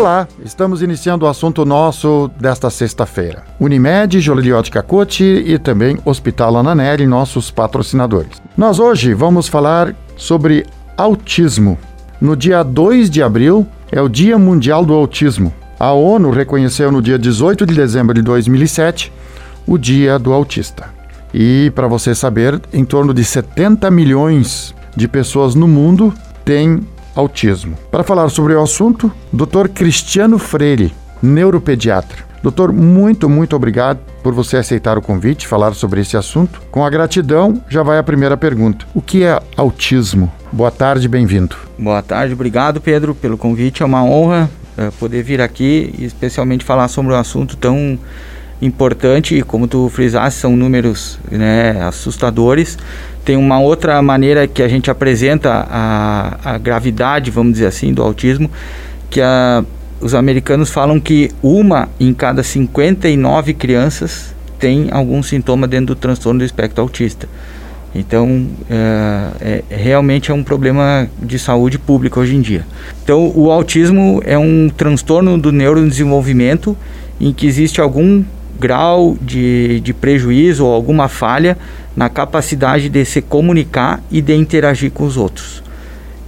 Olá, estamos iniciando o assunto nosso desta sexta-feira. Unimed, Joliliote Cacote e também Hospital Ananelli, nossos patrocinadores. Nós hoje vamos falar sobre autismo. No dia 2 de abril é o Dia Mundial do Autismo. A ONU reconheceu no dia 18 de dezembro de 2007 o Dia do Autista. E para você saber, em torno de 70 milhões de pessoas no mundo têm autismo. Para falar sobre o assunto, Dr. Cristiano Freire, neuropediatra. Doutor, muito, muito obrigado por você aceitar o convite, falar sobre esse assunto. Com a gratidão, já vai a primeira pergunta. O que é autismo? Boa tarde, bem-vindo. Boa tarde, obrigado, Pedro, pelo convite. É uma honra uh, poder vir aqui e especialmente falar sobre um assunto tão importante e como tu frisaste, são números né, assustadores. Tem uma outra maneira que a gente apresenta a, a gravidade, vamos dizer assim, do autismo, que a, os americanos falam que uma em cada 59 crianças tem algum sintoma dentro do transtorno do espectro autista. Então, é, é, realmente é um problema de saúde pública hoje em dia. Então, o autismo é um transtorno do neurodesenvolvimento em que existe algum grau de, de prejuízo ou alguma falha na capacidade de se comunicar e de interagir com os outros.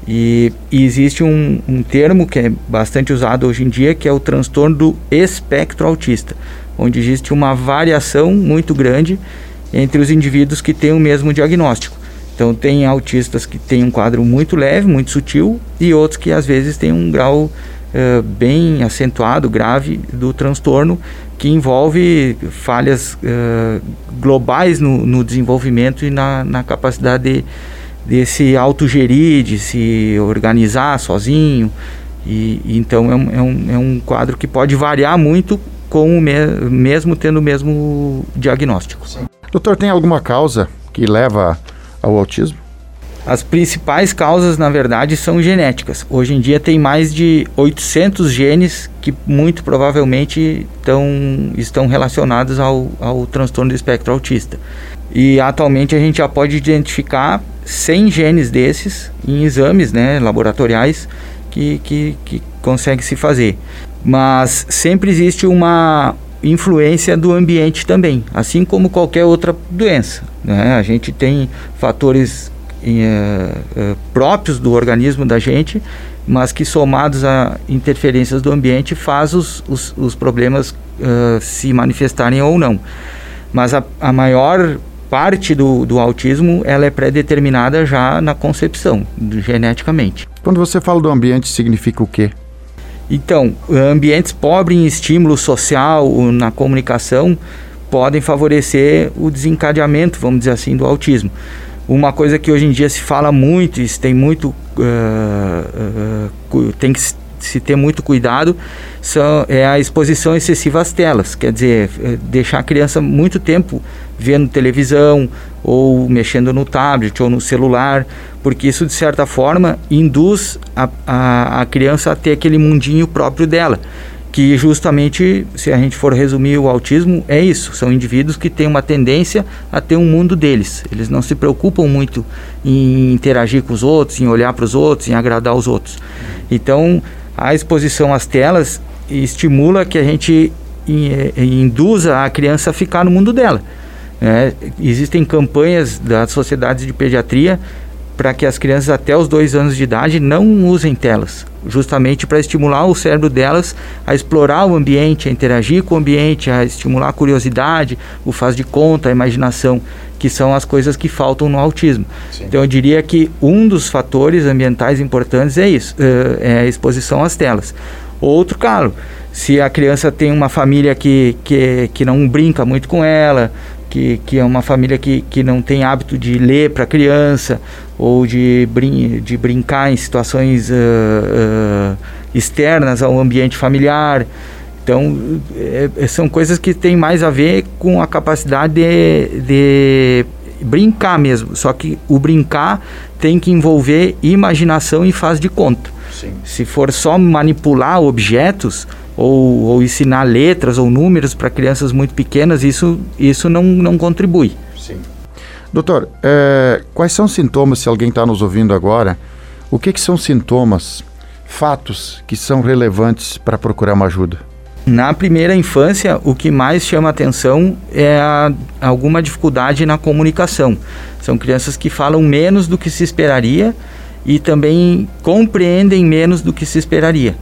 E, e existe um, um, termo que é bastante usado hoje em dia, que é o transtorno do espectro autista, onde existe uma variação muito grande entre os indivíduos que têm o mesmo diagnóstico. Então, tem autistas que têm um quadro muito leve, muito sutil, e outros que às vezes têm um grau uh, bem acentuado, grave do transtorno, que envolve falhas uh, globais no, no, desenvolvimento e na, na capacidade de, de se autogerir, de se organizar sozinho. E, e então é um, é, um, é um quadro que pode variar muito com o me, mesmo tendo o mesmo diagnóstico. Sim. Doutor, tem alguma causa que leva ao autismo? As principais causas, na verdade, são genéticas. Hoje em dia tem mais de 800 genes que muito provavelmente tão, estão relacionados ao, ao transtorno do espectro autista. E atualmente a gente já pode identificar 100 genes desses em exames né, laboratoriais que, que, que consegue se fazer. Mas sempre existe uma influência do ambiente também, assim como qualquer outra doença. Né? A gente tem fatores uh, próprios do organismo da gente, mas que somados a interferências do ambiente faz os, os, os problemas uh, se manifestarem ou não. Mas a, a maior parte do, do autismo ela é pré-determinada já na concepção, geneticamente. Quando você fala do ambiente, significa o quê? Então, ambientes pobres em estímulo social, na comunicação, podem favorecer o desencadeamento, vamos dizer assim, do autismo. Uma coisa que hoje em dia se fala muito, e se tem muito, uh, uh, tem que se ter muito cuidado, são, é a exposição excessiva às telas. Quer dizer, deixar a criança muito tempo vendo televisão ou mexendo no tablet ou no celular, porque isso de certa forma induz a, a, a criança a ter aquele mundinho próprio dela que justamente, se a gente for resumir o autismo, é isso. São indivíduos que têm uma tendência a ter um mundo deles. Eles não se preocupam muito em interagir com os outros, em olhar para os outros, em agradar os outros. Então, a exposição às telas estimula que a gente eh, induza a criança a ficar no mundo dela. É, existem campanhas das sociedades de pediatria para que as crianças até os dois anos de idade não usem telas, justamente para estimular o cérebro delas a explorar o ambiente, a interagir com o ambiente, a estimular a curiosidade, o faz de conta, a imaginação, que são as coisas que faltam no autismo. Sim. Então eu diria que um dos fatores ambientais importantes é isso, é a exposição às telas. Outro, claro, se a criança tem uma família que, que, que não brinca muito com ela, que, que é uma família que, que não tem hábito de ler para a criança ou de, brin de brincar em situações uh, uh, externas ao ambiente familiar. Então, é, são coisas que têm mais a ver com a capacidade de, de brincar mesmo. Só que o brincar tem que envolver imaginação e faz de conta. Sim. Se for só manipular objetos, ou, ou ensinar letras ou números para crianças muito pequenas, isso, isso não, não contribui. Sim. Doutor, é, quais são os sintomas, se alguém está nos ouvindo agora, o que, que são sintomas fatos que são relevantes para procurar uma ajuda? Na primeira infância, o que mais chama atenção é a, alguma dificuldade na comunicação. São crianças que falam menos do que se esperaria e também compreendem menos do que se esperaria.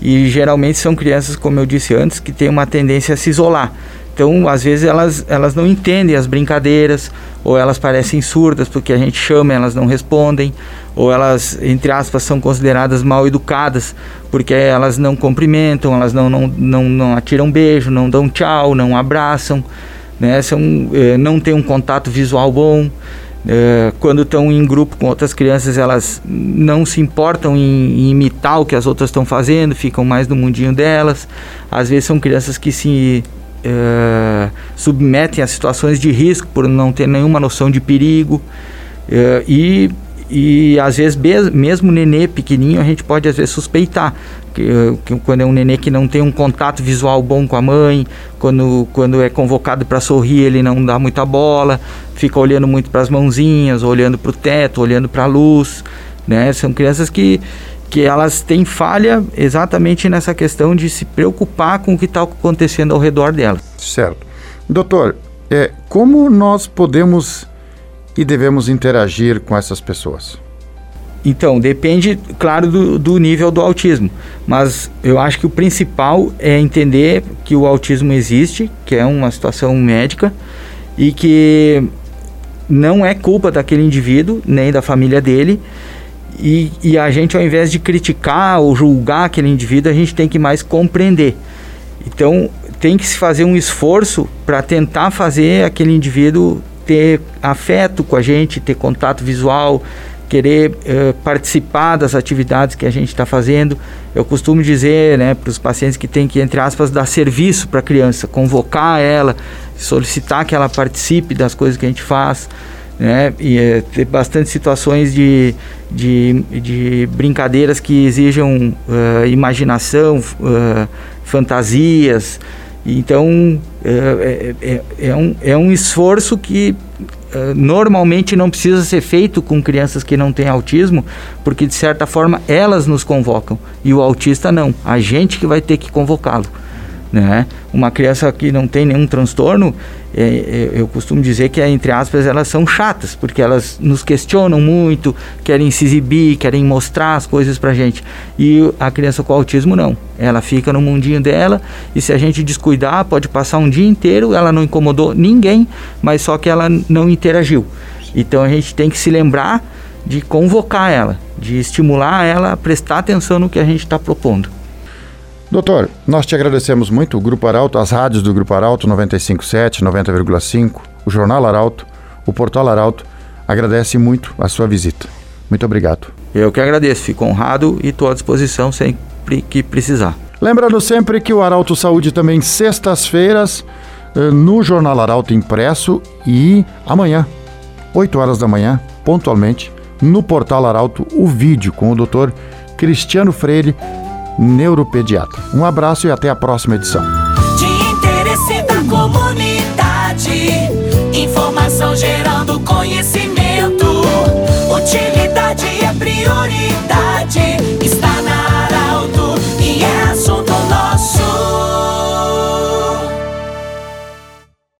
E geralmente são crianças, como eu disse antes, que têm uma tendência a se isolar. Então, às vezes, elas, elas não entendem as brincadeiras, ou elas parecem surdas porque a gente chama elas não respondem, ou elas, entre aspas, são consideradas mal educadas porque elas não cumprimentam, elas não, não, não, não atiram beijo, não dão tchau, não abraçam, né? São, eh, não têm um contato visual bom. Eh, quando estão em grupo com outras crianças, elas não se importam em, em imitar o que as outras estão fazendo, ficam mais no mundinho delas. Às vezes são crianças que se uh, submetem a situações de risco por não ter nenhuma noção de perigo. Uh, e, e às vezes, mesmo nenê pequenininho, a gente pode às vezes suspeitar. Que, que, quando é um nenê que não tem um contato visual bom com a mãe, quando, quando é convocado para sorrir, ele não dá muita bola, fica olhando muito para as mãozinhas, olhando para o teto, olhando para a luz. Né? São crianças que, que elas têm falha exatamente nessa questão de se preocupar com o que está acontecendo ao redor delas. Certo. Doutor, é, como nós podemos e devemos interagir com essas pessoas? Então, depende, claro, do, do, nível do autismo. Mas eu acho que o principal é entender que o autismo existe, que é uma situação médica, e que não é culpa daquele indivíduo, nem da família dele, e, e a gente, ao invés de criticar ou julgar aquele indivíduo, a gente tem que mais compreender. Então, tem que se fazer um esforço para tentar fazer aquele indivíduo ter afeto com a gente, ter contato visual, querer uh, participar das atividades que a gente está fazendo. Eu costumo dizer né, para os pacientes que tem que, entre aspas, dar serviço para a criança, convocar ela, solicitar que ela participe das coisas que a gente faz né? E é, ter bastante situações de, de, de brincadeiras que exijam uh, imaginação, uh, fantasias. Então é, é, é, um, é um esforço que normalmente não precisa ser feito com crianças que não têm autismo, porque de certa forma elas nos convocam e o autista não, a gente que vai ter que convocá-lo. Né? Uma criança que não tem nenhum transtorno, é, é, eu costumo dizer que, entre aspas, elas são chatas, porque elas nos questionam muito, querem se exibir, querem mostrar as coisas pra gente. E a criança com autismo não. Ela fica no mundinho dela e se a gente descuidar, pode passar um dia inteiro, ela não incomodou ninguém, mas só que ela não interagiu. Então a gente tem que se lembrar de convocar ela, de estimular ela a prestar atenção no que a gente está propondo. Doutor, nós te agradecemos muito, o Grupo Arauto, as rádios do Grupo Arauto 957, 90,5, o Jornal Arauto, o Portal Arauto, agradece muito a sua visita. Muito obrigado. Eu que agradeço, fico honrado e estou à disposição sempre que precisar. Lembrando sempre que o Arauto Saúde também sextas-feiras eh, no Jornal Arauto impresso e amanhã, 8 horas da manhã, pontualmente, no Portal Arauto, o vídeo com o doutor Cristiano Freire neuropediatra. Um abraço e até a próxima edição. De interesse da comunidade, informação gerando conhecimento, utilidade é prioridade.